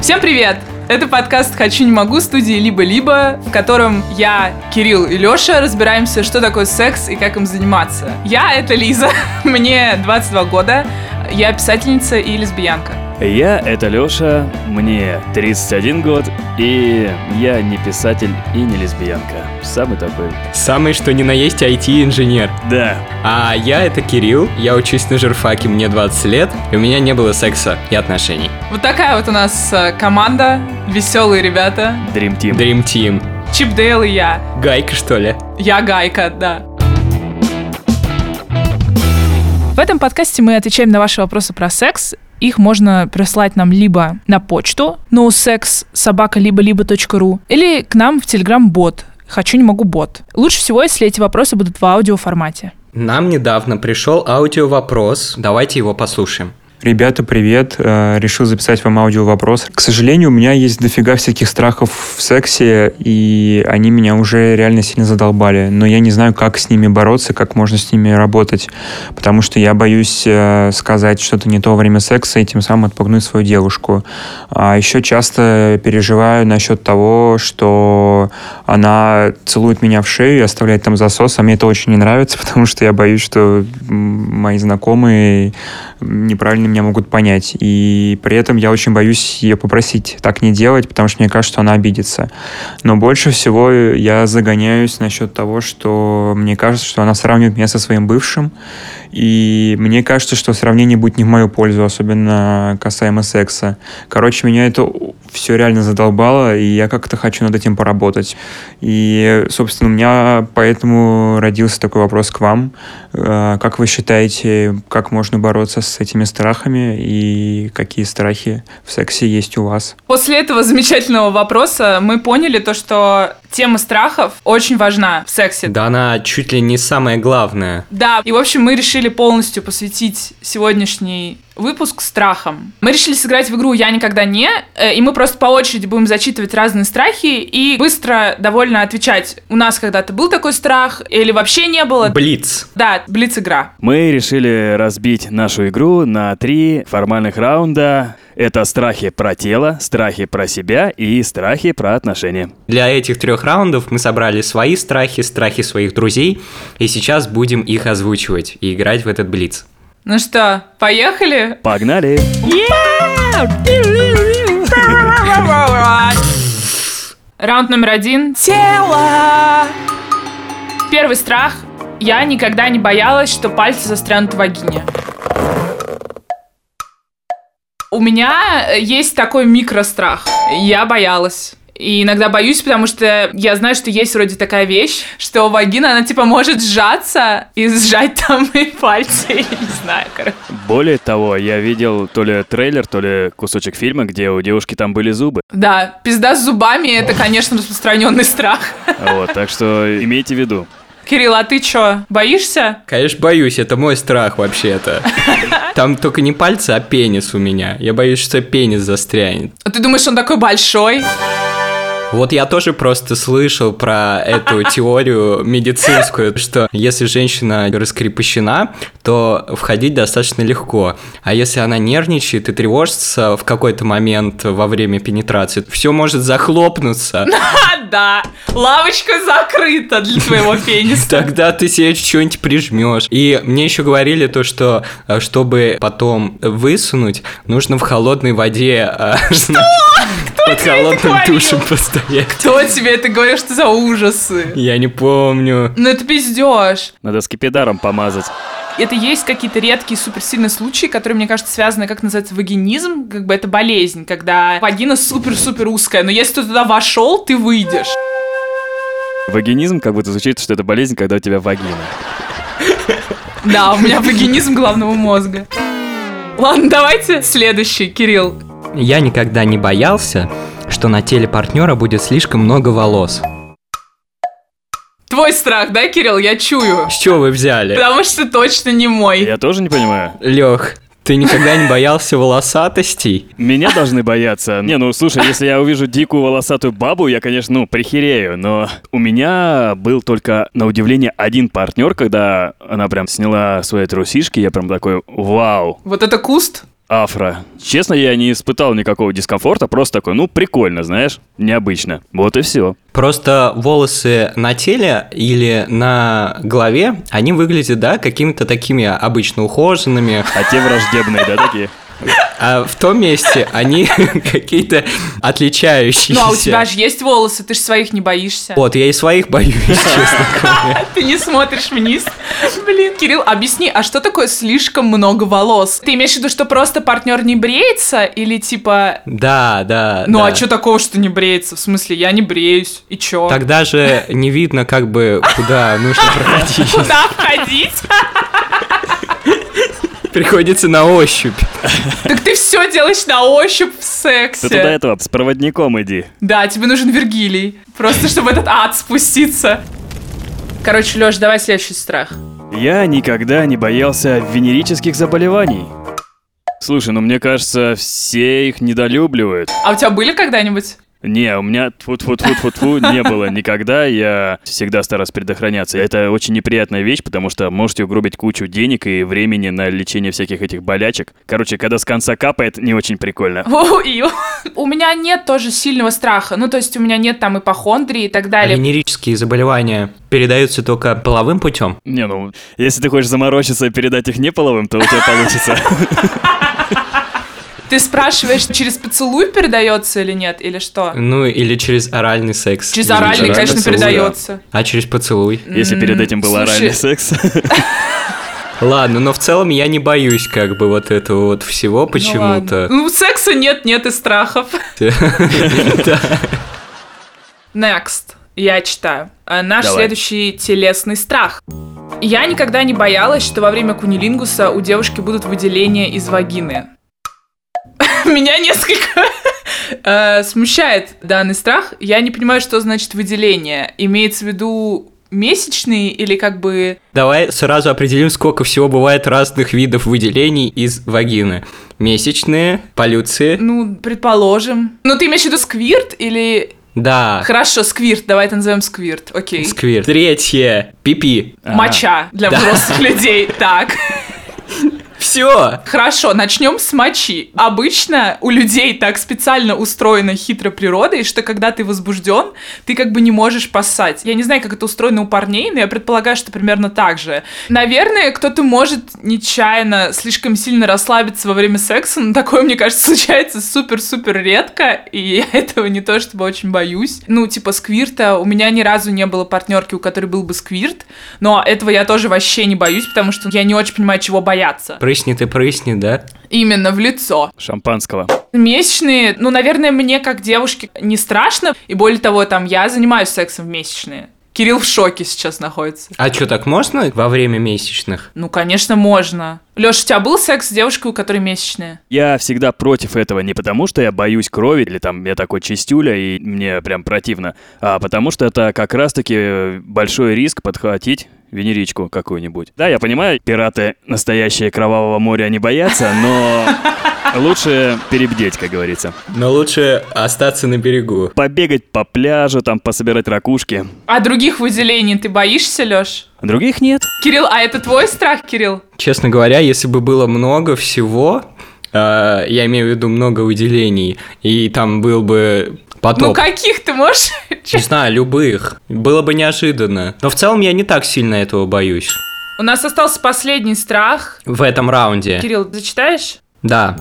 Всем привет! Это подкаст «Хочу, не могу» студии «Либо-либо», в котором я, Кирилл и Лёша разбираемся, что такое секс и как им заниматься. Я — это Лиза, мне 22 года, я писательница и лесбиянка. Я — это Лёша, мне 31 год, и я не писатель и не лесбиянка. Самый такой. Самый что ни на есть IT-инженер. Да. А я это Кирилл, я учусь на журфаке, мне 20 лет, и у меня не было секса и отношений. Вот такая вот у нас э, команда, веселые ребята. Dream Team. Dream Team. Чип Дейл и я. Гайка, что ли? Я Гайка, да. В этом подкасте мы отвечаем на ваши вопросы про секс. Их можно прислать нам либо на почту nosex собака либо либо ру или к нам в телеграм-бот «Хочу, не могу, бот». Лучше всего, если эти вопросы будут в аудиоформате. Нам недавно пришел аудио-вопрос, давайте его послушаем. Ребята, привет. Э, решил записать вам аудио вопрос. К сожалению, у меня есть дофига всяких страхов в сексе, и они меня уже реально сильно задолбали. Но я не знаю, как с ними бороться, как можно с ними работать. Потому что я боюсь э, сказать что-то не то во время секса и тем самым отпугнуть свою девушку. А еще часто переживаю насчет того, что она целует меня в шею и оставляет там засос, а мне это очень не нравится, потому что я боюсь, что мои знакомые неправильно меня могут понять. И при этом я очень боюсь ее попросить так не делать, потому что мне кажется, что она обидится. Но больше всего я загоняюсь насчет того, что мне кажется, что она сравнивает меня со своим бывшим, и мне кажется, что сравнение будет не в мою пользу, особенно касаемо секса. Короче, меня это все реально задолбало, и я как-то хочу над этим поработать. И, собственно, у меня поэтому родился такой вопрос к вам. Э, как вы считаете, как можно бороться с этими страхами, и какие страхи в сексе есть у вас? После этого замечательного вопроса мы поняли то, что тема страхов очень важна в сексе. Да, она чуть ли не самое главное. Да, и в общем мы решили полностью посвятить сегодняшний выпуск страхам. Мы решили сыграть в игру «Я никогда не», э, и мы просто по очереди будем зачитывать разные страхи и быстро довольно отвечать. У нас когда-то был такой страх или вообще не было. Блиц. Да, блиц-игра. Мы решили разбить нашу игру на три формальных раунда. Это страхи про тело, страхи про себя и страхи про отношения. Для этих трех раундов мы собрали свои страхи, страхи своих друзей, и сейчас будем их озвучивать и играть в этот блиц. Ну что, поехали? Погнали! Раунд номер один. Тело! Первый страх. Я никогда не боялась, что пальцы застрянут в вагине. У меня есть такой микрострах. Я боялась. И иногда боюсь, потому что я знаю, что есть вроде такая вещь, что вагина, она типа может сжаться и сжать там и пальцы, я не знаю, короче. Более того, я видел то ли трейлер, то ли кусочек фильма, где у девушки там были зубы. Да, пизда с зубами, это, конечно, распространенный страх. Вот, так что имейте в виду. Кирилл, а ты чё, боишься? Конечно, боюсь, это мой страх вообще-то. Там только не пальцы, а пенис у меня. Я боюсь, что пенис застрянет. А ты думаешь, он такой большой? Вот я тоже просто слышал про эту теорию медицинскую, что если женщина раскрепощена, то входить достаточно легко. А если она нервничает и тревожится в какой-то момент во время пенетрации, все может захлопнуться. Да, лавочка закрыта для твоего пениса. Тогда ты себе что-нибудь прижмешь. И мне еще говорили то, что э, чтобы потом высунуть, нужно в холодной воде э, под холодным душем постоять. Кто тебе это говорил, что за ужасы? Я не помню. Ну это пиздеж. Надо скипидаром помазать это есть какие-то редкие суперсильные случаи, которые, мне кажется, связаны, как называется, вагинизм, как бы это болезнь, когда вагина супер-супер узкая, но если ты туда вошел, ты выйдешь. Вагинизм как будто звучит, что это болезнь, когда у тебя вагина. Да, у меня вагинизм головного мозга. Ладно, давайте следующий, Кирилл. Я никогда не боялся, что на теле партнера будет слишком много волос. Твой страх, да, Кирилл? Я чую. С чего вы взяли? Потому что точно не мой. Я тоже не понимаю. Лех, Ты никогда не боялся волосатостей? Меня должны бояться. Не, ну слушай, если я увижу дикую волосатую бабу, я, конечно, ну, прихерею. Но у меня был только, на удивление, один партнер, когда она прям сняла свои трусишки, я прям такой, вау, Вот это куст? Афро. Честно, я не испытал никакого дискомфорта, просто такой, ну, прикольно, знаешь, необычно. Вот и все. Просто волосы на теле или на голове, они выглядят, да, какими-то такими обычно ухоженными, А те враждебные, да, такие? А в том месте они какие-то отличающиеся. Ну, а у тебя же есть волосы, ты же своих не боишься. Вот, я и своих боюсь, честно говоря. Ты не смотришь вниз. Блин, Кирилл, объясни, а что такое слишком много волос? Ты имеешь в виду, что просто партнер не бреется или типа... Да, да. Ну, да. а что такого, что не бреется? В смысле, я не бреюсь. И чё? Тогда же не видно, как бы, куда нужно проходить. Куда входить? Приходится на ощупь. Так ты все делаешь на ощупь в Ты туда сексе. этого, с проводником иди. Да, тебе нужен Вергилий. Просто чтобы в этот ад спуститься. Короче, Лёш, давай следующий страх. Я никогда не боялся венерических заболеваний. Слушай, ну мне кажется, все их недолюбливают. А у тебя были когда-нибудь? Не, у меня тфу тфу тфу тфу тфу не было никогда. Я всегда стараюсь предохраняться. Это очень неприятная вещь, потому что можете угробить кучу денег и времени на лечение всяких этих болячек. Короче, когда с конца капает, не очень прикольно. У меня нет тоже сильного страха. Ну, то есть у меня нет там ипохондрии и так далее. венерические заболевания передаются только половым путем? Не, ну, если ты хочешь заморочиться и передать их неполовым, то у тебя получится. Ты спрашиваешь, через поцелуй передается или нет, или что? Ну, или через оральный секс. Через оральный, конечно, передается. А через поцелуй? Если перед этим был оральный секс. Ладно, но в целом я не боюсь как бы вот этого вот всего Ну почему-то. Ну, секса нет, нет и страхов. Next. Я читаю. А, Наш Давай. следующий телесный страх. Я никогда не боялась, что во время кунилингуса у девушки будут выделения из вагины. Меня несколько э, смущает данный страх. Я не понимаю, что значит выделение. Имеется в виду месячные или как бы... Давай сразу определим, сколько всего бывает разных видов выделений из вагины. Месячные, полюции. Ну, предположим. Ну, ты имеешь в виду сквирт или... Да, Хорошо, сквирт, давай это назовем сквирт, окей. сквирт. Третье, пипи. Моча для Да. взрослых людей, так. Все. Хорошо, начнем с мочи. Обычно у людей так специально устроена хитро природой, что когда ты возбужден, ты как бы не можешь поссать. Я не знаю, как это устроено у парней, но я предполагаю, что примерно так же. Наверное, кто-то может нечаянно слишком сильно расслабиться во время секса, но такое, мне кажется, случается супер-супер редко, и я этого не то чтобы очень боюсь. Ну, типа сквирта, у меня ни разу не было партнерки, у которой был бы сквирт, но этого я тоже вообще не боюсь, потому что я не очень понимаю, чего бояться. Прысни ты прысни, да? Именно в лицо. Шампанского. Месячные, ну, наверное, мне как девушке не страшно. И более того, там, я занимаюсь сексом в месячные. Кирилл в шоке сейчас находится. А что, так можно во время месячных? Ну, конечно, можно. Леша, у тебя был секс с девушкой, у которой месячные? Я всегда против этого не потому, что я боюсь крови или там я такой чистюля и мне прям противно, а потому что это как раз-таки большой риск подхватить венеричку какую-нибудь. Да, я понимаю, пираты настоящие кровавого моря не боятся, но лучше перебдеть, как говорится. Но лучше остаться на берегу. Побегать по пляжу, там пособирать ракушки. А других выделений ты боишься, Леш? Других нет. Кирилл, а это твой страх, Кирилл? Честно говоря, если бы было много всего, э, я имею в виду много выделений, и там был бы потоп. Ну, каких ты можешь? Не знаю, любых. Было бы неожиданно. Но в целом я не так сильно этого боюсь. У нас остался последний страх. В этом раунде. Кирилл, зачитаешь? Да.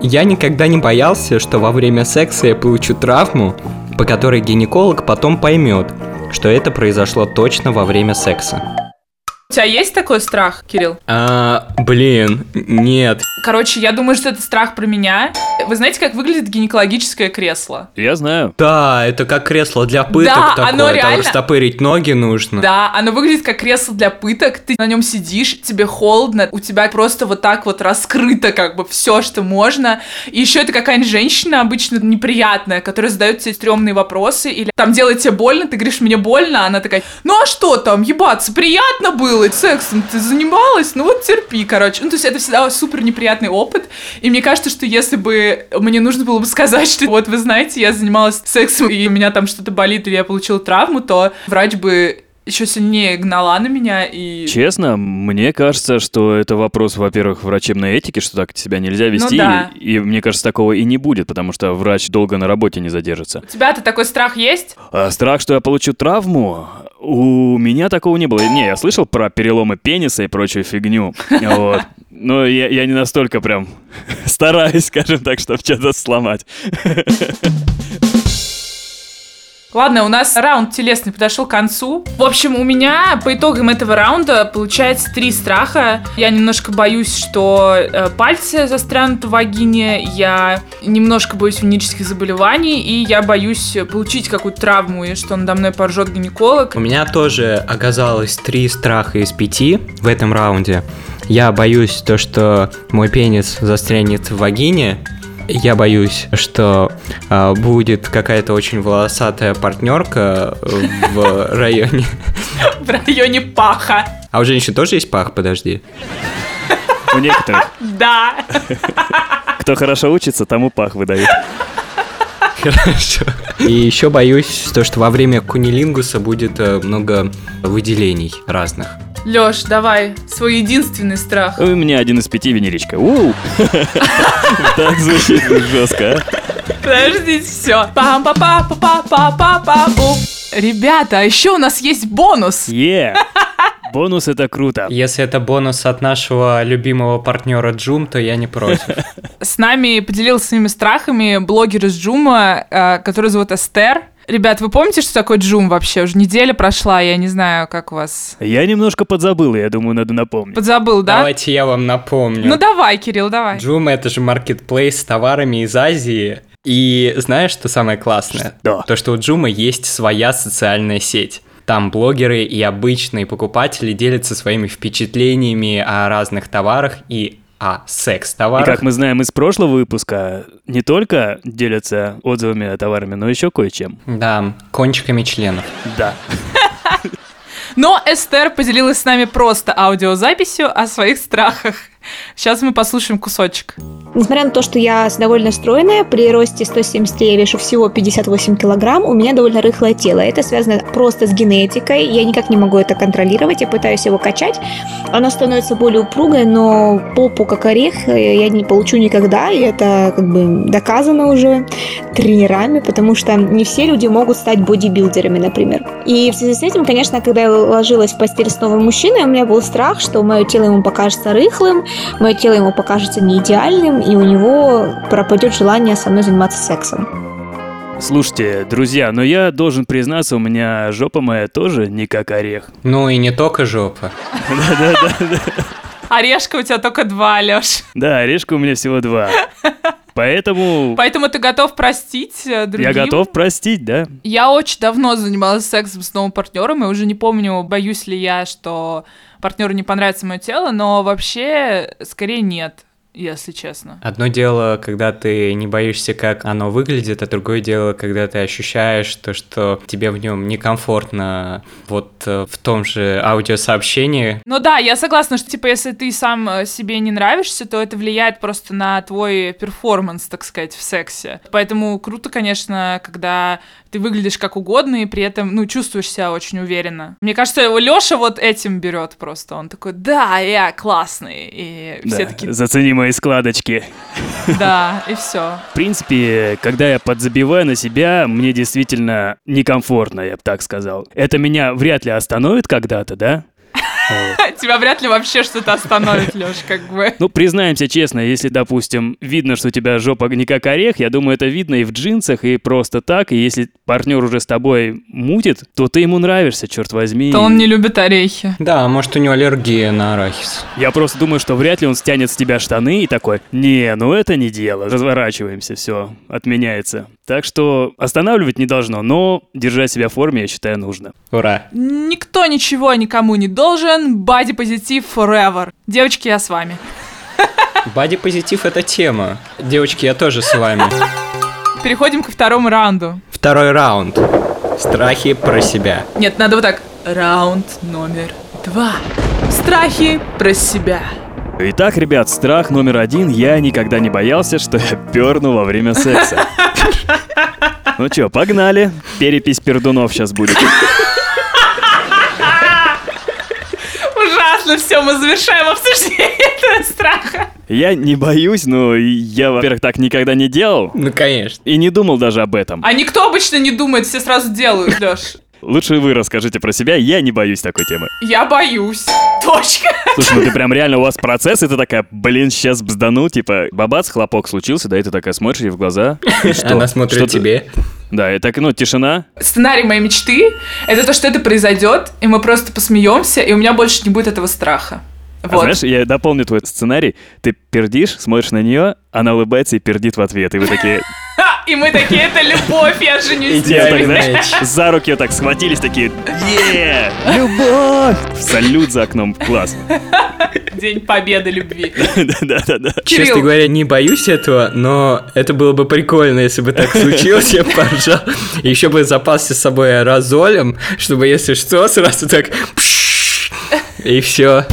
Я никогда не боялся, что во время секса я получу травму, по которой гинеколог потом поймет, что это произошло точно во время секса. У тебя есть такой страх, Кирилл? А, блин, нет. Короче, я думаю, что это страх про меня. Вы знаете, как выглядит гинекологическое кресло? Я знаю. Да, это как кресло для пыток Да, такое, оно там реально- растопырить ноги нужно. Да, оно выглядит как кресло для пыток. Ты на нем сидишь, тебе холодно, у тебя просто вот так вот раскрыто как бы все, что можно. И еще это какая-нибудь женщина обычно неприятная, которая задает тебе стрёмные вопросы или там делает тебе больно, ты говоришь, мне больно, а она такая, ну а что там, ебаться, приятно было? Делать сексом? Ты занималась? Ну вот терпи, короче. Ну, то есть это всегда супер неприятный опыт. И мне кажется, что если бы мне нужно было бы сказать, что вот вы знаете, я занималась сексом, и у меня там что-то болит, или я получила травму, то врач бы еще сильнее гнала на меня и... Честно, мне кажется, что это вопрос, во-первых, врачебной этики, что так себя нельзя вести. Ну да. И, и мне кажется, такого и не будет, потому что врач долго на работе не задержится. У тебя-то такой страх есть? А страх, что я получу травму? У меня такого не было. Не, я слышал про переломы пениса и прочую фигню. Вот. Но я, я не настолько прям стараюсь, скажем так, чтобы что-то сломать. Ладно, у нас раунд телесный подошел к концу. В общем, у меня по итогам этого раунда получается три страха. Я немножко боюсь, что э, пальцы застрянут в вагине, я немножко боюсь венерических заболеваний, и я боюсь получить какую-то травму, и что надо мной поржет гинеколог. У меня тоже оказалось три страха из пяти в этом раунде. Я боюсь то, что мой пенис застрянет в вагине, я боюсь, что э, будет какая-то очень волосатая партнерка в районе. В районе паха. А у женщин тоже есть пах, подожди. У некоторых. Да. Кто хорошо учится, тому пах выдают. Хорошо. И еще боюсь, то, что во время кунилингуса будет э, много выделений разных. Лёш, давай, свой единственный страх. У меня один из пяти венеричка. У! Так звучит жестко, а? Подождите, все. пам па па па па па па па Ребята, а еще у нас есть бонус. Е! Бонус это круто. Если это бонус от нашего любимого партнера Джум, то я не против. С нами поделился своими страхами блогер из Джума, э, который зовут Эстер. Ребят, вы помните, что такое Джум вообще? Уже неделя прошла, я не знаю, как у вас. Я немножко подзабыл, я думаю, надо напомнить. Подзабыл, да? Давайте я вам напомню. Ну давай, Кирилл, давай. Джум это же маркетплейс с товарами из Азии. И знаешь, что самое классное? Да. То, что у Джума есть своя социальная сеть. Там блогеры и обычные покупатели делятся своими впечатлениями о разных товарах и о секс-товарах. И как мы знаем из прошлого выпуска, не только делятся отзывами о товарами, но еще кое-чем. Да, кончиками членов. Да. Но Эстер поделилась с нами просто аудиозаписью о своих страхах. Сейчас мы послушаем кусочек. Несмотря на то, что я довольно стройная, при росте 173 я вешу всего 58 килограмм, у меня довольно рыхлое тело. Это связано просто с генетикой, я никак не могу это контролировать, я пытаюсь его качать. Оно становится более упругое, но попу как орех я не получу никогда, и это как бы доказано уже тренерами, потому что не все люди могут стать бодибилдерами, например. И в связи с этим, конечно, когда я ложилась в постель с новым мужчиной, у меня был страх, что мое тело ему покажется рыхлым, мое тело ему покажется не идеальным, и у него пропадет желание со мной заниматься сексом. Слушайте, друзья, но я должен признаться, у меня жопа моя тоже не как орех. Ну и не только жопа. Да-да-да. Орешка у тебя только два, Леш. Да, орешка у меня всего два. Поэтому Поэтому ты готов простить э, другим? я готов простить, да? Я очень давно занималась сексом с новым партнером, и уже не помню, боюсь ли я, что партнеру не понравится мое тело, но вообще скорее нет если честно. Одно дело, когда ты не боишься, как оно выглядит, а другое дело, когда ты ощущаешь то, что тебе в нем некомфортно вот э, в том же аудиосообщении. Ну да, я согласна, что типа если ты сам э, себе не нравишься, то это влияет просто на твой перформанс, так сказать, в сексе. Поэтому круто, конечно, когда ты выглядишь как угодно и при этом, ну, чувствуешь себя очень уверенно. Мне кажется, его Леша вот этим берет просто. Он такой, да, я классный. И все Да, такие, Зацени мои складочки. да, и все. В принципе, когда я подзабиваю на себя, мне действительно некомфортно, я бы так сказал. Это меня вряд ли остановит когда-то, да? Тебя вряд ли вообще что-то остановит, Леш, как бы. Ну, признаемся честно, если, допустим, видно, что у тебя жопа не как орех, я думаю, это видно и в джинсах, и просто так. И если партнер уже с тобой мутит, то ты ему нравишься, черт возьми. То он не любит орехи. Да, может у него аллергия на арахис. Я просто думаю, что вряд ли он стянет с тебя штаны и такой, не, ну это не дело, разворачиваемся, все, отменяется. Так что останавливать не должно, но держать себя в форме, я считаю, нужно. Ура. Никто ничего никому не должен. Body позитив forever. Девочки, я с вами. Бади-позитив — это тема. Девочки, я тоже с вами. Переходим ко второму раунду. Второй раунд. Страхи про себя. Нет, надо вот так. Раунд номер два. Страхи про себя. Итак, ребят, страх номер один. Я никогда не боялся, что я перну во время секса. Ну чё, погнали. Перепись пердунов сейчас будет. Ужасно, все, мы завершаем обсуждение этого страха. Я не боюсь, но я, во-первых, так никогда не делал. Ну, конечно. И не думал даже об этом. А никто обычно не думает, все сразу делают, Леш. Лучше вы расскажите про себя, я не боюсь такой темы. Я боюсь. Точка. Слушай, ну ты прям реально, у вас процесс, и ты такая, блин, сейчас бздану, типа, бабац, хлопок случился, да, и ты такая смотришь ей в глаза. и что? Она смотрит Что тебе. Да, и так, ну, тишина. Сценарий моей мечты — это то, что это произойдет, и мы просто посмеемся, и у меня больше не будет этого страха. А Вот. знаешь, я дополню твой сценарий. Ты пердишь, смотришь на нее, она улыбается и пердит в ответ. И вы такие, Ха! И мы такие, это любовь, я женюсь. и так, знаешь, за руки вот так схватились, такие, е любовь! Салют за окном, класс. День победы любви. Да-да-да. Честно говоря, не боюсь этого, но это было бы прикольно, если бы так случилось, я поржал. Еще бы запасся с собой аэрозолем, чтобы, если что, сразу так... И все.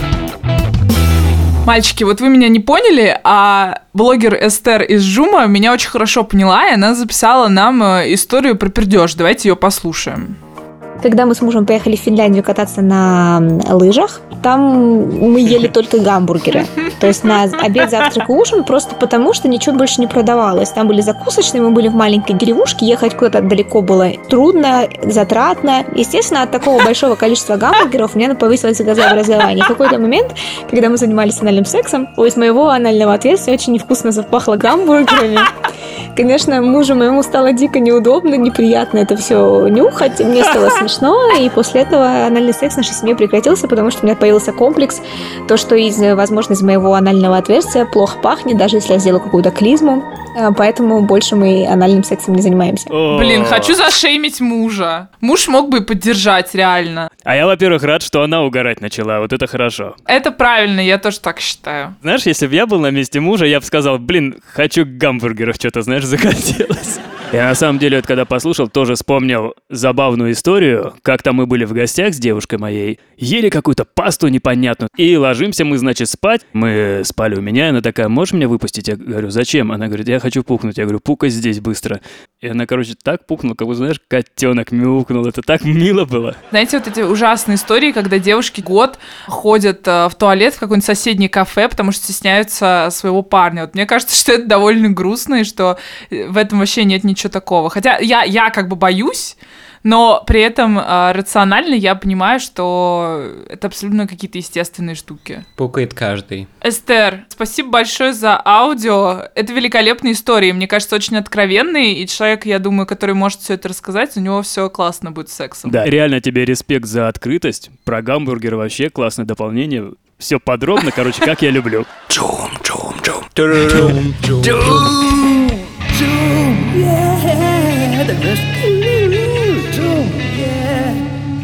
Мальчики, вот вы меня не поняли, а блогер Эстер из Жума меня очень хорошо поняла, и она записала нам э, историю про пердеж. Давайте ее послушаем. Когда мы с мужем поехали в Финляндию кататься на лыжах, там мы ели только гамбургеры. То есть на обед, завтрак и ужин просто потому, что ничего больше не продавалось. Там были закусочные, мы были в маленькой деревушке, ехать куда-то далеко было трудно, затратно. Естественно, от такого большого количества гамбургеров у меня повысилось газообразование. В какой-то момент, когда мы занимались анальным сексом, из моего анального отверстия очень невкусно запахло гамбургерами. Конечно, мужу моему стало дико неудобно, неприятно это все нюхать. Мне стало смешно, и после этого анальный секс в нашей семье прекратился, потому что у меня появился комплекс, то, что из, возможно, из моего анального отверстия плохо пахнет, даже если я сделаю какую-то клизму. А, Поэтому больше мы анальным сексом не занимаемся. Блин, хочу зашеймить мужа. Муж мог бы поддержать, реально. А я, во-первых, рад, что она угорать начала, вот это хорошо. Это правильно, я тоже так считаю. Знаешь, если бы я был на месте мужа, я бы сказал, блин, хочу гамбургеров, что-то, знаешь, захотелось. Я на самом деле, вот когда послушал, тоже вспомнил забавную историю, как там мы были в гостях с девушкой моей, ели какую-то пасту непонятную, и ложимся мы, значит, спать. Мы спали у меня, и она такая, можешь меня выпустить? Я говорю, зачем? Она говорит, я хочу пукнуть. Я говорю, пукай здесь быстро. И она, короче, так пукнула, как бы, знаешь, котенок мяукнул. Это так мило было. Знаете, вот эти ужасные истории, когда девушки год ходят э, в туалет в какое-нибудь соседнее кафе, потому что стесняются своего парня. Вот мне кажется, что это довольно грустно, и что э, в этом вообще нет ничего такого. Хотя я, я как бы боюсь, но при этом э, рационально я понимаю, что это абсолютно какие-то естественные штуки. Пукает каждый. Эстер, спасибо большое за аудио. Это великолепные истории. Мне кажется, очень откровенные. И человек, я думаю, который может все это рассказать, у него все классно будет с сексом. Да, реально тебе респект за открытость. Про гамбургер вообще классное дополнение. Все подробно, короче, как я люблю.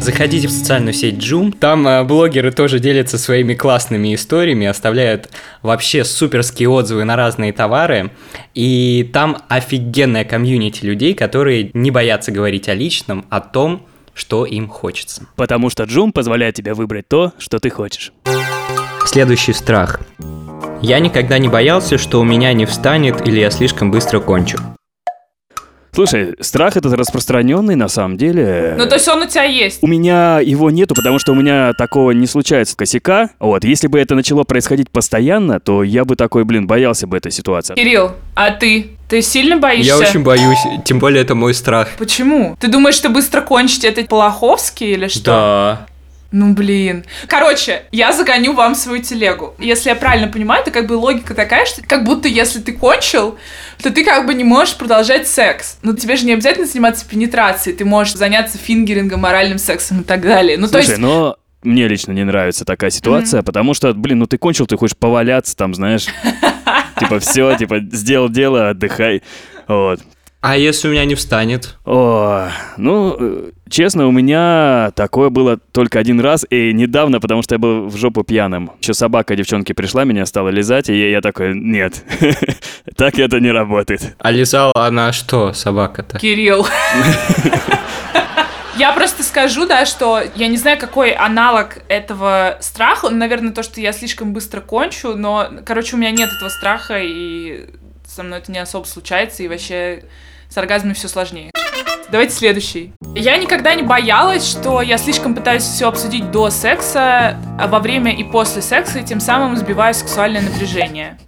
Заходите в социальную сеть Joom. Там э, блогеры тоже делятся своими классными историями, оставляют вообще суперские отзывы на разные товары. И там офигенная комьюнити людей, которые не боятся говорить о личном, о том, что им хочется. Потому что Джум позволяет тебе выбрать то, что ты хочешь. Следующий страх. Я никогда не боялся, что у меня не встанет или я слишком быстро кончу. Слушай, страх этот распространенный на самом деле. Ну, то есть он у тебя есть. У меня его нету, потому что у меня такого не случается косяка. Вот, если бы это начало происходить постоянно, то я бы такой, блин, боялся бы этой ситуации. Кирилл, а ты? Ты сильно боишься? Я очень боюсь, тем более это мой страх. Почему? Ты думаешь, что быстро кончить это Полоховский или что? Да. Ну, блин. Короче, я загоню вам свою телегу. Если я правильно понимаю, это как бы логика такая, что как будто если ты кончил, то ты как бы не можешь продолжать секс. Но тебе же не обязательно заниматься пенетрацией. Ты можешь заняться фингерингом, моральным сексом и так далее. Ну, то Слушай, есть... но мне лично не нравится такая ситуация, потому что, блин, ну ты кончил, ты хочешь поваляться там, знаешь. Типа, все, типа, сделал дело, отдыхай. Вот. А если у меня не встанет? О, ну, э, честно, у меня такое было только один раз, и недавно, потому что я был в жопу пьяным. Еще собака девчонки пришла, меня стала лизать, и я, я такой, нет, так это не работает. А лизала она что, собака-то? Кирилл. Я просто скажу, да, что я не знаю, какой аналог этого страха. Наверное, то, что я слишком быстро кончу, но, короче, у меня нет этого страха, и со мной это не особо случается, и вообще с оргазмами все сложнее. Давайте следующий. Я никогда не боялась, что я слишком пытаюсь все обсудить до секса, а во время и после секса, и тем самым сбиваю сексуальное напряжение.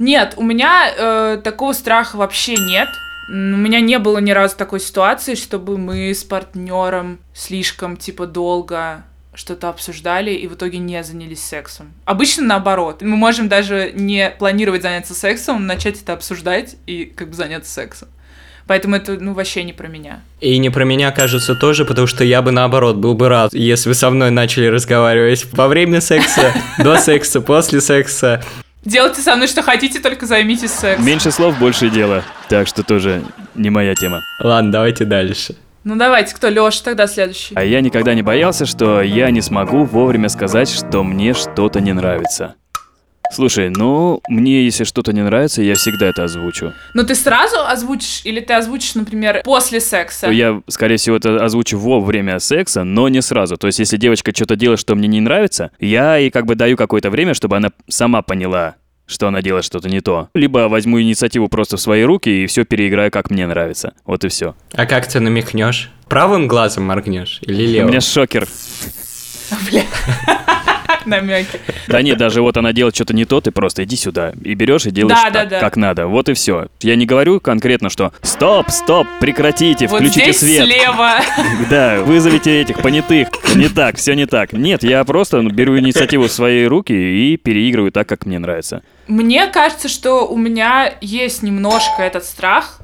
Нет, у меня э, такого страха вообще нет. У меня не было ни разу такой ситуации, чтобы мы с партнером слишком, типа, долго что-то обсуждали и в итоге не занялись сексом. Обычно наоборот. Мы можем даже не планировать заняться сексом, начать это обсуждать и как бы заняться сексом. Поэтому это, ну, вообще не про меня. И не про меня, кажется, тоже, потому что я бы, наоборот, был бы рад, если вы со мной начали разговаривать во время секса, до секса, после секса. Делайте со мной что хотите, только займитесь сексом. Меньше слов, больше дела. Так что тоже не моя тема. Ладно, давайте дальше. Ну давайте, кто Леша, тогда следующий. А я никогда не боялся, что я не смогу вовремя сказать, что мне что-то не нравится. Слушай, ну, мне если что-то не нравится, я всегда это озвучу. Но ты сразу озвучишь, или ты озвучишь, например, после секса? Я, скорее всего, это озвучу во время секса, но не сразу. То есть, если девочка что-то делает, что мне не нравится, я ей как бы даю какое-то время, чтобы она сама поняла, что она делает что-то не то. Либо возьму инициативу просто в свои руки и все переиграю, как мне нравится. Вот и все. А как ты намекнешь? Правым глазом моргнешь или У левым? меня шокер. Бля. Намеки. Да нет, даже вот она делает что-то не то, ты просто иди сюда и берешь и делаешь Да, да, так, да. как надо. Вот и все. Я не говорю конкретно, что стоп, стоп, прекратите, Вот включите здесь свет. слева. Да, вызовите этих понятых. Не так, все не так. Нет, я просто беру инициативу в свои руки и переигрываю так, как мне нравится. Мне кажется, что у меня есть немножко этот страх,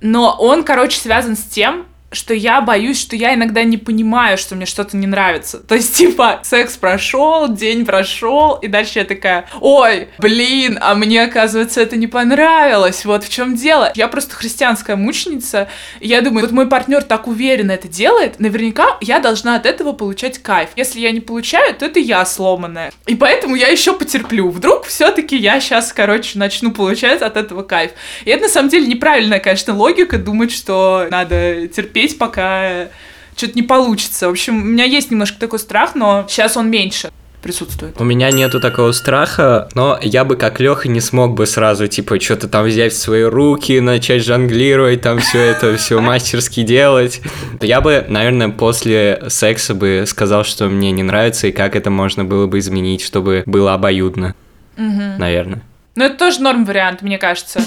но он, короче, связан с тем, что я боюсь, что я иногда не понимаю, что мне что-то не нравится. То есть, типа, секс прошел, день прошел, и дальше я такая, ой, блин, а мне, оказывается, это не понравилось, вот в чем дело. Я просто христианская мученица, и я думаю, вот мой партнер так уверенно это делает, наверняка я должна от этого получать кайф. Если я не получаю, то это я сломанная. И поэтому я еще потерплю. Вдруг все-таки я сейчас, короче, начну получать от этого кайф. И это на самом деле неправильная, конечно, логика думать, что надо терпеть, пока что-то не получится. В общем, у меня есть немножко такой страх, но сейчас он меньше присутствует. У меня нету такого страха, но я бы как Леха не смог бы сразу, типа, что-то там взять в свои руки, начать жонглировать, там все это все мастерски делать. Я бы, наверное, после секса бы сказал, что мне не нравится и как это можно было бы изменить, чтобы было обоюдно. Наверное. Но это тоже норм вариант, мне кажется.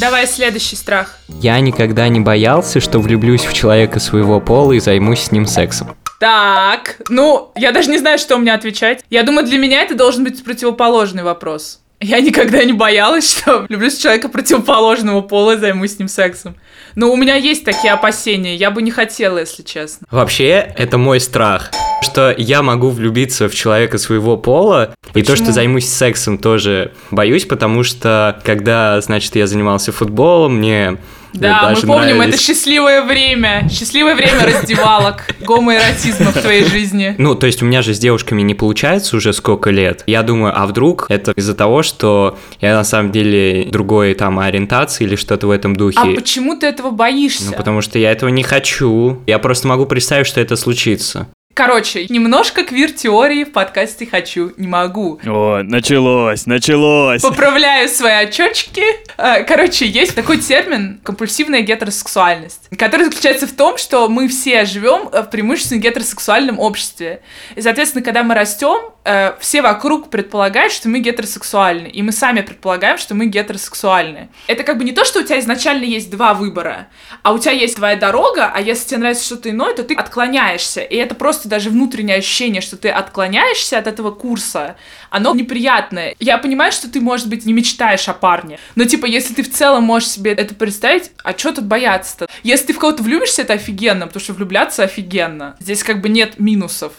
Давай следующий страх. Я никогда не боялся, что влюблюсь в человека своего пола и займусь с ним сексом. Так, ну, я даже не знаю, что мне отвечать. Я думаю, для меня это должен быть противоположный вопрос. Я никогда не боялась, что влюблюсь в человека противоположного пола и займусь с ним сексом. Но у меня есть такие опасения, я бы не хотела, если честно. Вообще, это мой страх, что я могу влюбиться в человека своего пола, и то, что Почему? займусь сексом, тоже боюсь, потому что когда, значит, я занимался футболом, мне Да, мы помним, нравились- это счастливое время. Счастливое время раздевалок, гомоэротизма в твоей жизни. Ну, то есть у меня же с девушками не получается уже сколько лет. Я думаю, а вдруг это из-за того, что я на самом деле другой там ориентации или что-то в этом духе. А почему ты этого боишься? Ну, потому что я этого не хочу. Я просто могу представить, что это случится. Короче, немножко квир-теории в подкасте «Хочу, не могу». О, началось, началось. Поправляю свои очечки. Э, Короче, есть такой термин компульсивная гетеросексуальность, который заключается в том, что мы все живем э, в преимущественно гетеросексуальном обществе. И, соответственно, когда мы растем, э, все вокруг предполагают, что мы гетеросексуальны, и мы сами предполагаем, что мы гетеросексуальны. Это как бы не то, что у тебя изначально есть два выбора, а у тебя есть твоя дорога, а если тебе нравится что-то иное, то ты отклоняешься. И это просто даже внутреннее ощущение, что ты отклоняешься от этого курса, оно неприятное. Я понимаю, что ты, может быть, не мечтаешь о парне, но, типа, если ты в целом можешь себе это представить, а что тут бояться-то? Если ты в кого-то влюбишься, это офигенно, потому что влюбляться офигенно. Здесь как бы нет минусов.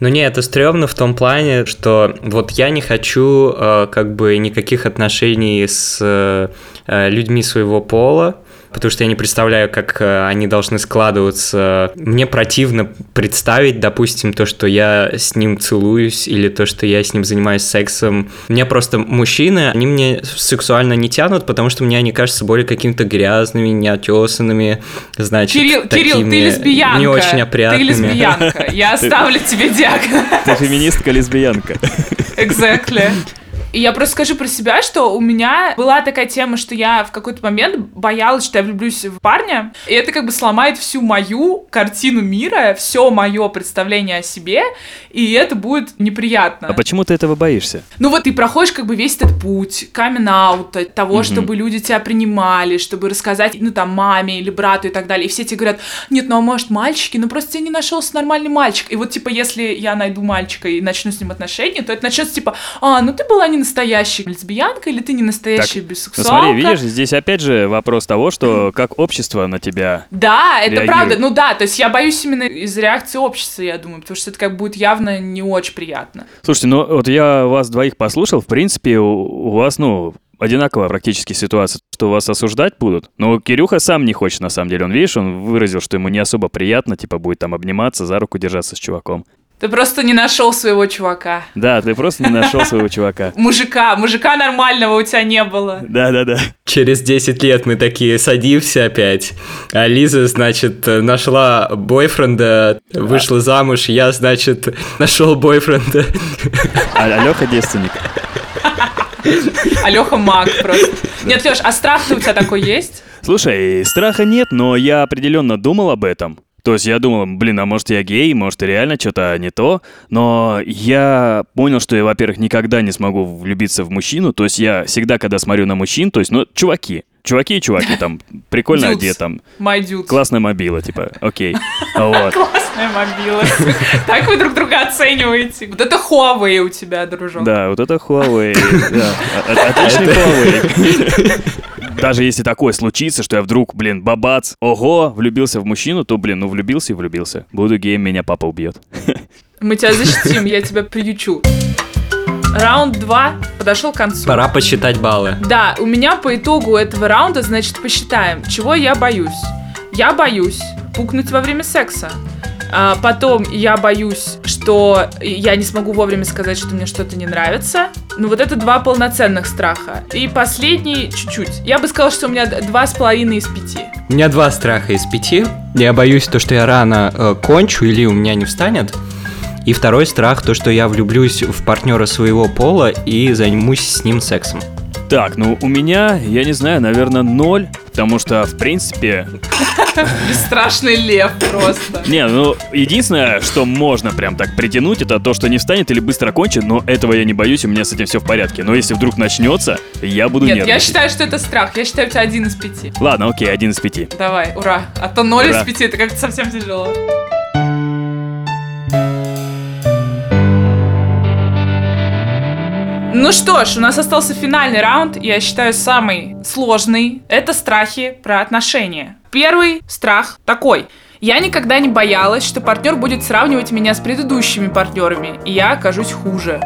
Ну не, это стрёмно в том плане, что вот я не хочу э, как бы никаких отношений с э, э, людьми своего пола, потому что я не представляю, как э, они должны складываться. Мне противно представить, допустим, то, что я с ним целуюсь, или то, что я с ним занимаюсь сексом. Мне просто мужчины, они мне сексуально не тянут, потому что мне они кажутся более какими-то грязными, неотесанными, значит, Кирилл, такими Кирилл, ты лесбиянка. не очень опрятными. Ты лесбиянка. Я оставлю тебе диагноз. Ты феминистка-лесбиянка. Exactly. И я просто скажу про себя, что у меня была такая тема, что я в какой-то момент боялась, что я влюблюсь в парня, и это как бы сломает всю мою картину мира, все мое представление о себе, и это будет неприятно. А почему ты этого боишься? Ну вот ты проходишь как бы весь этот путь камин того, чтобы люди тебя принимали, чтобы рассказать, ну там, маме или брату и так далее. И все тебе говорят, нет, ну а может мальчики, ну просто тебе не нашелся нормальный мальчик. И вот типа если я найду мальчика и начну с ним отношения, то это начнется типа, а, ну ты была не настоящая лесбиянка или ты не настоящая Ну бисексуалка. смотри, видишь, здесь опять же вопрос того, что как общество на тебя... Да, это реагирует. правда. Ну да, то есть я боюсь именно из реакции общества, я думаю, потому что это как будет явно не очень приятно. Слушайте, ну вот я вас двоих послушал, в принципе, у, у вас, ну, одинаковая практически ситуация, что вас осуждать будут. Но Кирюха сам не хочет, на самом деле. Он, видишь, он выразил, что ему не особо приятно, типа, будет там обниматься, за руку держаться с чуваком. Ты просто не нашел своего чувака. Да, ты просто не нашел своего чувака. Мужика, мужика нормального у тебя не было. Да-да-да. Через 10 лет мы такие садимся опять. А Лиза, значит, нашла бойфренда, вышла замуж. Я, значит, нашел бойфренда. А Леха девственник. Алёха маг просто. Нет, Лёш, а страх-то у тебя такой есть? Слушай, страха нет, но я определенно думал об этом. То есть я думал, блин, а может я гей, может реально что-то не то. Но я понял, что я, во-первых, никогда не смогу влюбиться в мужчину. То есть я всегда, когда смотрю на мужчин, то есть, ну, чуваки. Чуваки и чуваки, там, прикольно Dudes. одет, там, My dude. классная мобила, типа, окей. Вот. Классная мобила. Так вы друг друга оцениваете. Вот это Huawei у тебя, дружок. Да, вот это Huawei. да. О- о- Отличный Huawei. Даже если такое случится, что я вдруг, блин, бабац, ого, влюбился в мужчину, то, блин, ну влюбился и влюбился. Буду геем, меня папа убьет. Мы тебя защитим, я тебя приючу. Раунд 2 подошел к концу. Пора посчитать баллы. Да, у меня по итогу этого раунда, значит, посчитаем, чего я боюсь. Я боюсь пукнуть во время секса. А, потом я боюсь, что я не смогу вовремя сказать, что мне что-то не нравится. Ну, вот это два полноценных страха. И последний чуть-чуть. Я бы сказала, что у меня два с половиной из пяти. У меня два страха из пяти. Я боюсь то, что я рано э, кончу или у меня не встанет. И второй страх, то, что я влюблюсь в партнера своего пола и займусь с ним сексом. Так, ну у меня, я не знаю, наверное, ноль, потому что, в принципе, Бесстрашный лев просто. не, ну, единственное, что можно прям так притянуть, это то, что не встанет или быстро кончит, но этого я не боюсь, у меня с этим все в порядке. Но если вдруг начнется, я буду Нет, я считаю, что это страх. Я считаю, у тебя один из пяти. Ладно, окей, один из пяти. Давай, ура. А то ноль из пяти, это как-то совсем тяжело. Ну что ж, у нас остался финальный раунд, я считаю, самый сложный. Это страхи про отношения. Первый страх такой. Я никогда не боялась, что партнер будет сравнивать меня с предыдущими партнерами, и я окажусь хуже.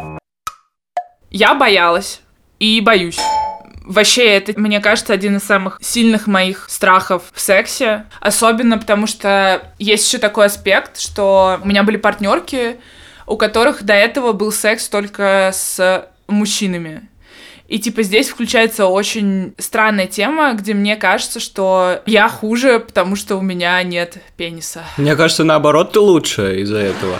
Я боялась и боюсь. Вообще, это, мне кажется, один из самых сильных моих страхов в сексе. Особенно потому, что есть еще такой аспект, что у меня были партнерки, у которых до этого был секс только с мужчинами. И типа здесь включается очень странная тема, где мне кажется, что я хуже, потому что у меня нет пениса. Мне кажется, наоборот, ты лучше из-за этого.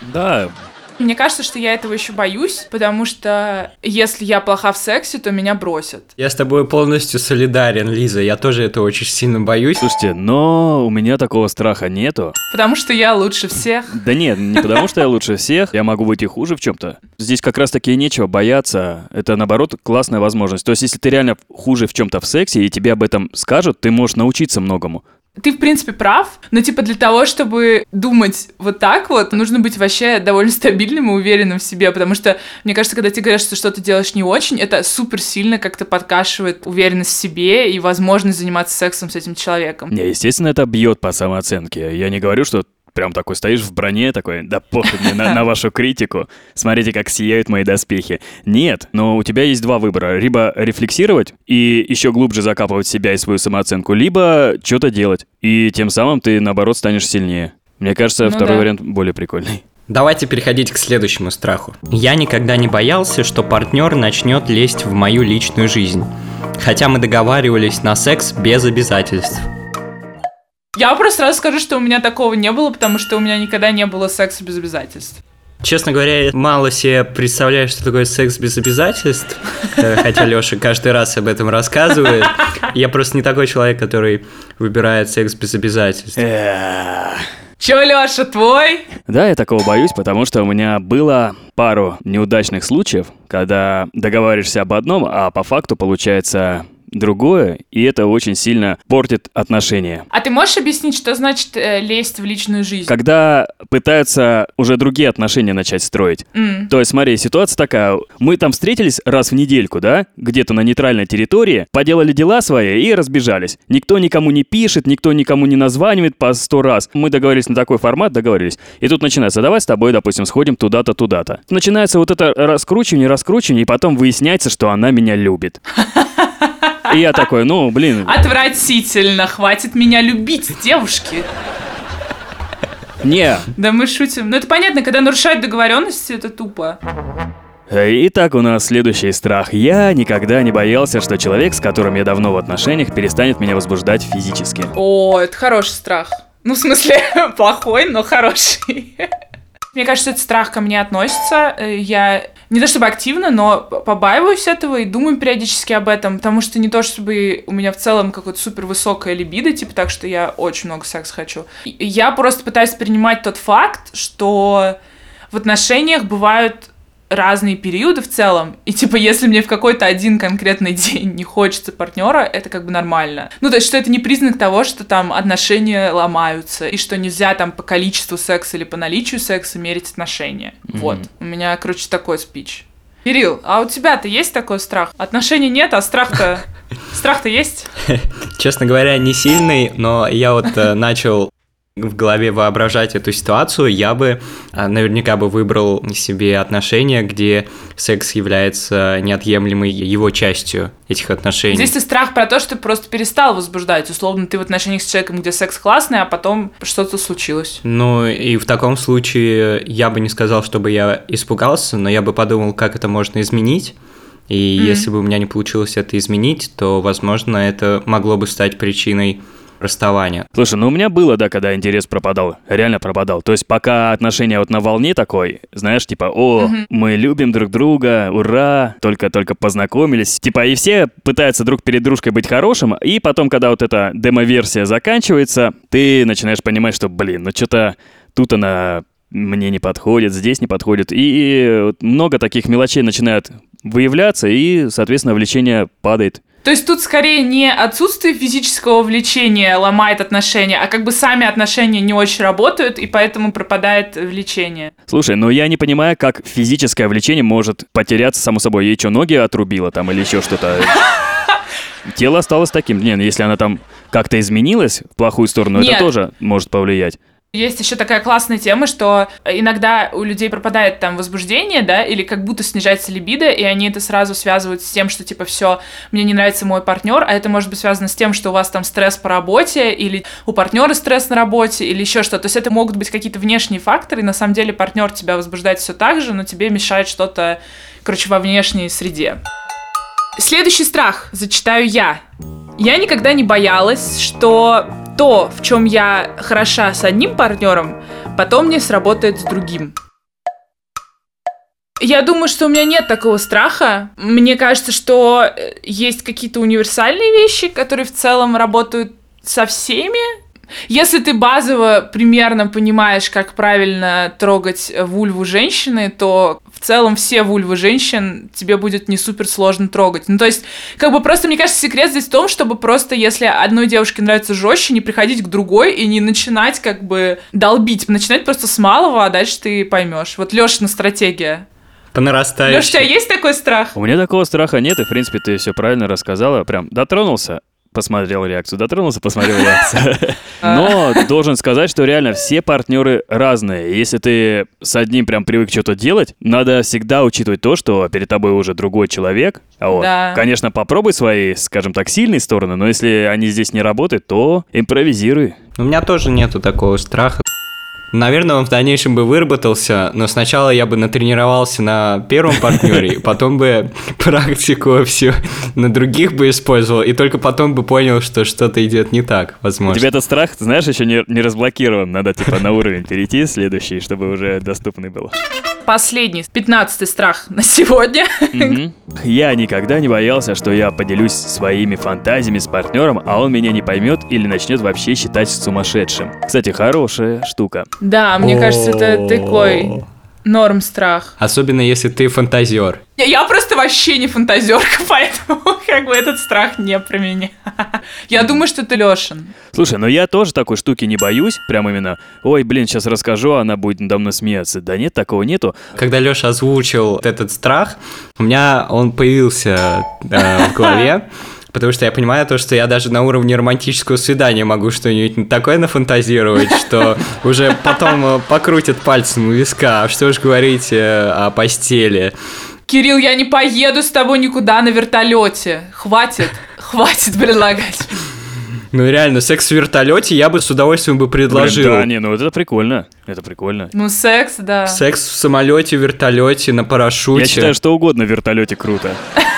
Да, Мне кажется, что я этого еще боюсь, потому что если я плоха в сексе, то меня бросят. Я с тобой полностью солидарен, Лиза. Я тоже этого очень сильно боюсь. слушайте, но у меня такого страха нету. Потому что я лучше всех. Да нет, не потому что я лучше всех, я могу быть и хуже в чем-то. Здесь как раз таки нечего бояться, это наоборот классная возможность. То есть если ты реально хуже в чем-то в сексе, и тебе об этом скажут, ты можешь научиться многому. Ты, в принципе, прав, но, типа, для того, чтобы думать вот так вот, нужно быть вообще довольно стабильным и уверенным в себе, потому что, мне кажется, когда тебе говорят, что что-то делаешь не очень, это супер сильно как-то подкашивает уверенность в себе и возможность заниматься сексом с этим человеком. Не, естественно, это бьет по самооценке. Я не говорю, что прям такой стоишь в броне, такой, да похуй мне на, на вашу критику, смотрите, как сияют мои доспехи. Нет, но у тебя есть два выбора. Либо рефлексировать и еще глубже закапывать себя и свою самооценку, либо что-то делать. И тем самым ты, наоборот, станешь сильнее. Мне кажется, Ну второй да. вариант более прикольный. Давайте переходить к следующему страху. Я никогда не боялся, что партнер начнет лезть в мою личную жизнь. Хотя мы договаривались на секс без обязательств. Я просто сразу скажу, что у меня такого не было, потому что у меня никогда не было секса без обязательств. Честно говоря, я мало себе представляю, что такое секс без обязательств, э, хотя Леша каждый раз об этом рассказывает. Я просто не такой человек, который выбирает секс без обязательств. Чё, Лёша, твой? Да, я такого боюсь, потому что у меня было пару неудачных случаев, когда договариваешься об одном, а по факту получается другое, и это очень сильно портит отношения. А ты можешь объяснить, что значит э, лезть в личную жизнь? Когда пытаются уже другие отношения начать строить. М. То есть, смотри, ситуация такая. Мы там встретились раз в недельку, да? Где-то на нейтральной территории, поделали дела свои и разбежались. Никто никому не пишет, никто никому не названивает по сто раз. Мы договорились на такой формат, договорились. И тут начинается, давай с тобой, допустим, сходим туда-то, туда-то. Начинается вот это раскручивание, раскручивание, и потом выясняется, что она меня любит. И я такой, ну, блин, Отвратительно, хватит меня любить, девушки. не, Да мы шутим. Ну это понятно, когда нарушают договоренности, это тупо. Итак, у нас следующий страх. Я никогда не боялся, что человек, с которым я давно в отношениях, перестанет меня возбуждать физически. О, это хороший страх. Ну, в смысле, плохой, но хороший. Мне кажется, этот страх ко мне относится. Э, Я не то чтобы активно, но побаиваюсь этого и думаю периодически об этом, потому что не то чтобы у меня в целом какое-то супер высокое либидо, типа так, что я очень много секса хочу. Я просто пытаюсь принимать тот факт, что в отношениях бывают разные периоды в целом. И типа, если мне в какой-то один конкретный день не хочется партнера, это как бы нормально. Ну, то есть, что это не признак того, что там отношения ломаются, и что нельзя там по количеству секса или по наличию секса мерить отношения. Вот. У меня, короче, такой спич. Кирилл, а у тебя-то есть такой страх? Отношений нет, а страх-то... Страх-то есть? Честно говоря, не сильный, но я вот э, начал в голове воображать эту ситуацию, я бы э, наверняка бы выбрал себе отношения, где секс является неотъемлемой его частью этих отношений. Здесь и страх про то, что ты просто перестал возбуждать. Условно, ты в отношениях с человеком, где секс классный, а потом что-то случилось. Ну и в таком случае я бы не сказал, чтобы я испугался, но я бы подумал, как это можно изменить. И если бы у меня не получилось это изменить, то, возможно, это могло бы стать причиной расставания. Слушай, ну у меня было, да, когда интерес пропадал, реально пропадал. То есть пока отношения вот на волне такой, знаешь, типа, о, мы любим друг друга, ура, только-только познакомились. Типа, и все пытаются друг перед дружкой быть хорошим, и потом, когда вот эта демо-версия заканчивается, ты начинаешь понимать, что, блин, ну что-то тут она мне не подходит, здесь не подходит. И вот много таких мелочей начинают выявляться, и, соответственно, влечение падает. То есть тут скорее не отсутствие физического влечения ломает отношения, а как бы сами отношения не очень работают, и поэтому пропадает влечение. Слушай, ну я не понимаю, как физическое влечение может потеряться само собой. Ей что, ноги отрубило там или еще что-то? Тело осталось таким. Не, ну если она там как-то изменилась в плохую сторону, Нет. это тоже может повлиять. Есть еще такая классная тема, что иногда у людей пропадает там возбуждение, да, или как будто снижается либидо, и они это сразу связывают с тем, что типа все, мне не нравится мой партнер, а это может быть связано с тем, что у вас там стресс по работе, или у партнера стресс на работе, или еще что-то. То есть это могут быть какие-то внешние факторы, и на самом деле партнер тебя возбуждает все так же, но тебе мешает что-то, короче, во внешней среде. Следующий страх зачитаю я. Я никогда не боялась, что то, в чем я хороша с одним партнером, потом не сработает с другим. Я думаю, что у меня нет такого страха. Мне кажется, что э, есть какие-то универсальные вещи, которые в целом работают со всеми. Если ты базово примерно понимаешь, как правильно трогать вульву женщины, то целом все вульвы женщин тебе будет не супер сложно трогать. Ну, то есть, как бы просто, мне кажется, секрет здесь в том, чтобы просто, если одной девушке нравится жестче, не приходить к другой и не начинать как бы долбить. Начинать просто с малого, а дальше ты поймешь. Вот Лешина стратегия. По нарастающей. Леш, у тебя есть такой страх? У меня такого страха нет, и, в принципе, ты все правильно рассказала. Прям дотронулся, посмотрел реакцию, дотронулся, посмотрел реакцию. Но должен сказать, что реально все партнеры разные. Если ты с одним прям привык что-то делать, надо всегда учитывать то, что перед тобой уже другой человек. А вот, Да. Конечно, попробуй свои, скажем так, сильные стороны, но если они здесь не работают, то импровизируй. У меня тоже нету такого страха. Наверное, он в дальнейшем бы выработался, но сначала я бы натренировался на первом партнере, потом бы практику все на других бы использовал, и только потом бы понял, что что-то идет не так, У возможно. тебя этот страх, ты знаешь, еще не, не разблокирован. Надо типа на уровень перейти следующий, чтобы уже доступный был. Последний, пятнадцатый страх на сегодня. Я никогда не боялся, что я поделюсь своими фантазиями с партнером, а он меня не поймет или начнет вообще считать сумасшедшим. Кстати, хорошая штука. Да, мне кажется, это такой норм страх. Особенно если ты фантазер. Я- Я просто вообще не фантазерка, поэтому как бы этот страх не про меня. Я думаю, что ты Лешин. Слушай, ну я тоже такой штуки не боюсь, прям именно, ой, блин, сейчас расскажу, а она будет надо мной смеяться. Да нет, такого нету. Когда Леша озвучил этот страх, у меня он появился э, в голове. Потому что я понимаю то, что я даже на уровне романтического свидания могу что-нибудь такое нафантазировать, что уже потом э, покрутят пальцем у виска. А что ж говорить э, о постели. Кирилл, я не поеду с тобой никуда на вертолете. Хватит, хватит предлагать. Ну реально, секс в вертолете я бы с удовольствием бы предложил. Блин, да, не, ну это прикольно. Это прикольно. Ну, секс, да. Секс в самолете, вертолете, на парашюте. Я считаю, что угодно в вертолете круто.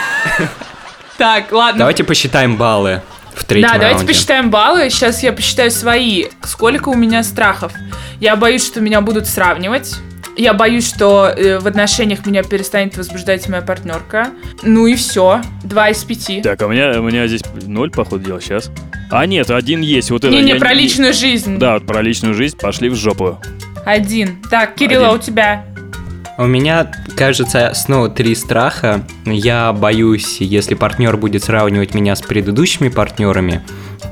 Так, ладно. Давайте посчитаем баллы в третьем Да, давайте раунде. посчитаем баллы. Сейчас я посчитаю свои. Сколько у меня страхов? Я боюсь, что меня будут сравнивать. Я боюсь, что э, в отношениях меня перестанет возбуждать моя партнерка. Ну и все. Два из пяти. Так, а у меня, у меня здесь ноль, походу, дела сейчас. А нет, один есть. Вот это Не-не, я про личную жизнь. Да, вот про личную жизнь пошли в жопу. Один. Так, Кирилла, Один. у тебя. У меня, кажется, снова три страха. Я боюсь, если партнер будет сравнивать меня с предыдущими партнерами.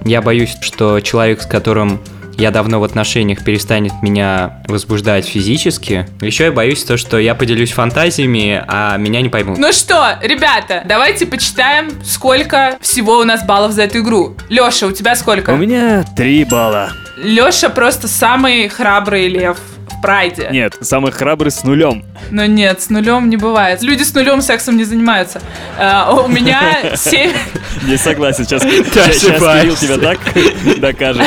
Я боюсь, что человек, с которым я давно в отношениях, перестанет меня возбуждать физически. Еще я боюсь то, что я поделюсь фантазиями, а меня не поймут. Ну что, ребята, давайте почитаем, сколько всего у нас баллов за эту игру. Леша, у тебя сколько? У меня три балла. Леша просто самый храбрый лев в прайде. Нет, самый храбрый с нулем. Но нет, с нулем не бывает. Люди с нулем сексом не занимаются. А, у меня 7... Не согласен, сейчас, Кирилл тебя так докажет.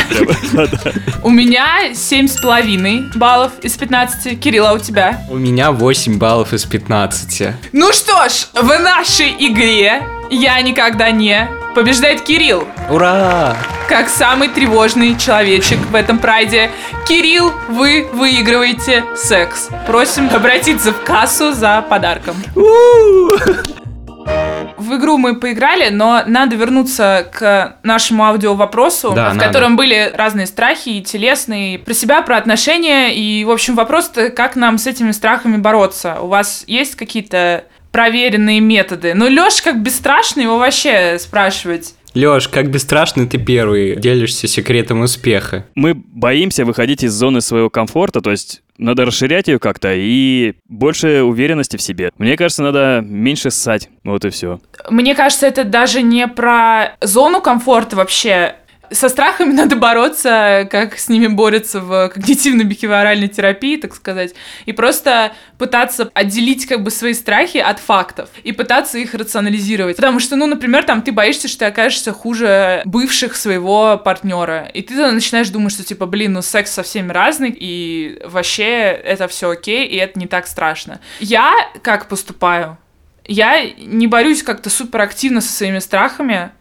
У меня 7,5 баллов из 15. Кирилла, у тебя? У меня 8 баллов из 15. Ну что ж, в нашей игре я никогда не побеждает Кирилл. Ура! Как самый тревожный человечек в этом прайде. Кирилл, вы выигрываете секс. Просим обратиться в кассу за подарком. В игру мы поиграли, но надо вернуться к нашему аудио-вопросу, Да, в надо. котором были разные страхи, и телесные, и про себя, про отношения. И, в общем, вопрос как нам с этими страхами бороться? У вас есть какие-то проверенные методы? Ну, Лёш как бесстрашный, его вообще спрашивать. Лёш, как бесстрашный ты первый, делишься секретом успеха. Мы боимся выходить из зоны своего комфорта, то есть надо расширять ее как-то и больше уверенности в себе. Мне кажется, надо меньше ссать. Вот и все. Мне кажется, это даже не про зону комфорта вообще. Со страхами надо бороться, как с ними борются в когнитивно-бихевиоральной терапии, так сказать, и просто пытаться отделить как бы свои страхи от фактов и пытаться их рационализировать. Потому что, ну, например, там ты боишься, что ты окажешься хуже бывших своего партнера, и ты начинаешь думать, что типа, блин, ну секс со всеми разный, и вообще это все окей, и это не так страшно. Я как поступаю? Я не борюсь как-то супер активно со своими страхами.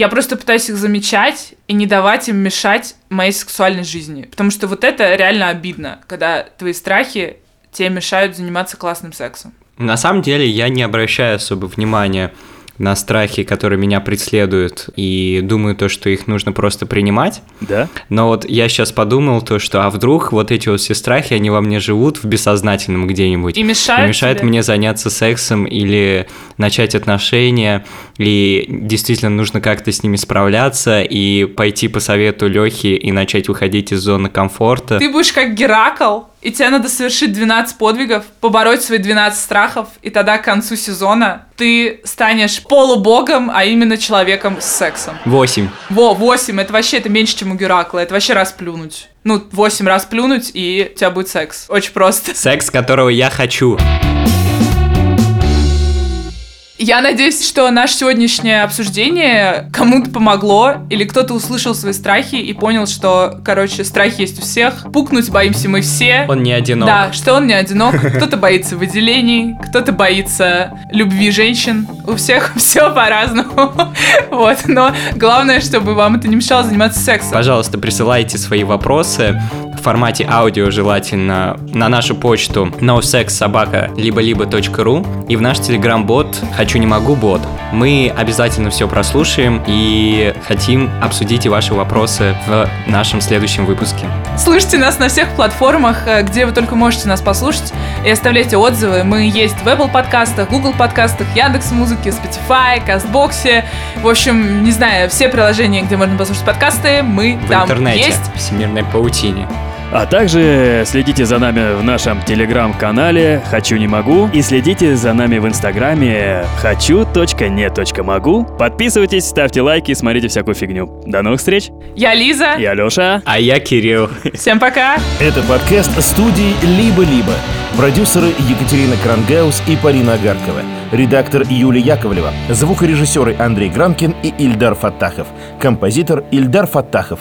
Я просто пытаюсь их замечать и не давать им мешать моей сексуальной жизни. Потому что вот это реально обидно, когда твои страхи тебе мешают заниматься классным сексом. На самом деле я не обращаю особо внимания на страхи, которые меня преследуют, и думаю то, что их нужно просто принимать. Да? Но вот я сейчас подумал то, что а вдруг вот эти вот все страхи, они во мне живут в бессознательном где-нибудь. И мешают И мешает тебе? мне заняться сексом или начать отношения, и действительно нужно как-то с ними справляться и пойти по совету Лехи и начать выходить из зоны комфорта. Ты будешь как Геракл, и тебе надо совершить 12 подвигов, побороть свои 12 страхов, и тогда к концу сезона ты станешь полубогом, а именно человеком с сексом. Восемь. Во, 8, это вообще это меньше, чем у Геракла, это вообще раз плюнуть. Ну, 8 раз плюнуть, и у тебя будет секс. Очень просто. Секс, которого я хочу. Я надеюсь, что наше сегодняшнее обсуждение кому-то помогло, или кто-то услышал свои страхи и понял, что, короче, страхи есть у всех. Пукнуть боимся мы все. Он не одинок. Да, что он не одинок. Кто-то боится выделений, кто-то боится любви женщин. У всех все по-разному. Вот, но главное, чтобы вам это не мешало заниматься сексом. Пожалуйста, присылайте свои вопросы в формате аудио желательно на нашу почту nosexsobaka либо-либо.ру и в наш телеграм-бот «Хочу не могу бот». Мы обязательно все прослушаем и хотим обсудить и ваши вопросы в нашем следующем выпуске. Слушайте нас на всех платформах, э, где вы только можете нас послушать, и оставляйте отзывы. Мы есть в Apple подкастах, Google подкастах, Яндекс Музыке, Spotify, Кастбоксе. В общем, не знаю, все приложения, где можно послушать подкасты, мы В там интернете, есть. в всемирной паутине. А также следите за нами в нашем телеграм-канале «Хочу не могу» и следите за нами в инстаграме хочу.не.могу. Подписывайтесь, ставьте лайки, смотрите всякую фигню. До новых встреч. Я Лиза. Я Леша. А я Кирилл. Всем пока. Это подкаст студии «Либо-либо». Продюсеры Екатерина Крангаус и Полина Агаркова. Редактор Юлия Яковлева. Звукорежиссеры Андрей Гранкин и Ильдар Фаттахов. Композитор Ильдар Фаттахов.